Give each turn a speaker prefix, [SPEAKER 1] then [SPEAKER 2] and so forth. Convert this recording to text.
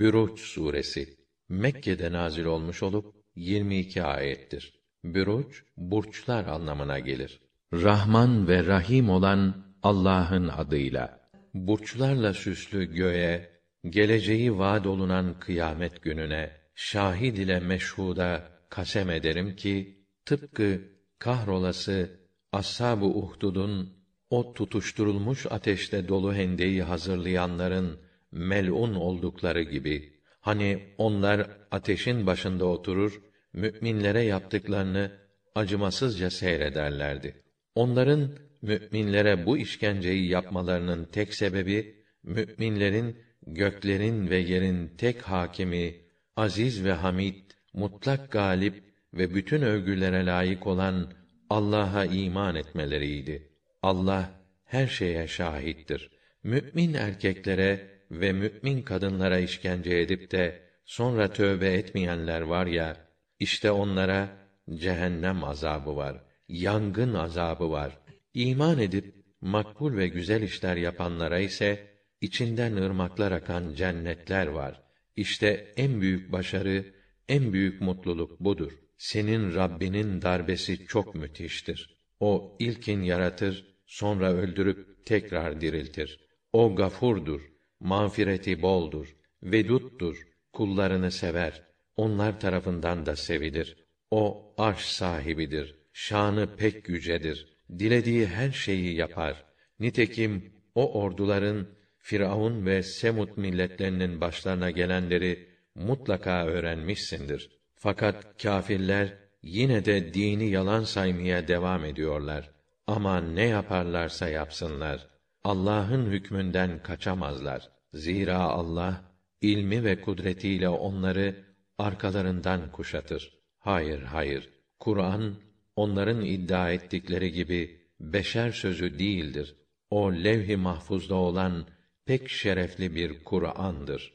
[SPEAKER 1] Büruç suresi Mekke'de nazil olmuş olup 22 ayettir. Büruç burçlar anlamına gelir. Rahman ve Rahim olan Allah'ın adıyla. Burçlarla süslü göğe, geleceği vaad olunan kıyamet gününe, şahid ile meşhuda kasem ederim ki, tıpkı kahrolası ashab-ı Uhdud'un o tutuşturulmuş ateşte dolu hendeyi hazırlayanların melun oldukları gibi hani onlar ateşin başında oturur müminlere yaptıklarını acımasızca seyrederlerdi. Onların müminlere bu işkenceyi yapmalarının tek sebebi müminlerin göklerin ve yerin tek hakimi, aziz ve hamid, mutlak galip ve bütün övgülere layık olan Allah'a iman etmeleriydi. Allah her şeye şahittir. Mümin erkeklere ve mümin kadınlara işkence edip de sonra tövbe etmeyenler var ya, işte onlara cehennem azabı var, yangın azabı var. İman edip makbul ve güzel işler yapanlara ise içinden ırmaklar akan cennetler var. İşte en büyük başarı, en büyük mutluluk budur. Senin Rabbinin darbesi çok müthiştir. O ilkin yaratır, sonra öldürüp tekrar diriltir. O gafurdur, mağfireti boldur, veduttur, kullarını sever, onlar tarafından da sevilir. O arş sahibidir, şanı pek yücedir. Dilediği her şeyi yapar. Nitekim o orduların Firavun ve Semut milletlerinin başlarına gelenleri mutlaka öğrenmişsindir. Fakat kâfirler yine de dini yalan saymaya devam ediyorlar. Ama ne yaparlarsa yapsınlar, Allah'ın hükmünden kaçamazlar. Zira Allah ilmi ve kudretiyle onları arkalarından kuşatır. Hayır, hayır. Kur'an onların iddia ettikleri gibi beşer sözü değildir. O levh-i mahfuzda olan pek şerefli bir Kur'an'dır.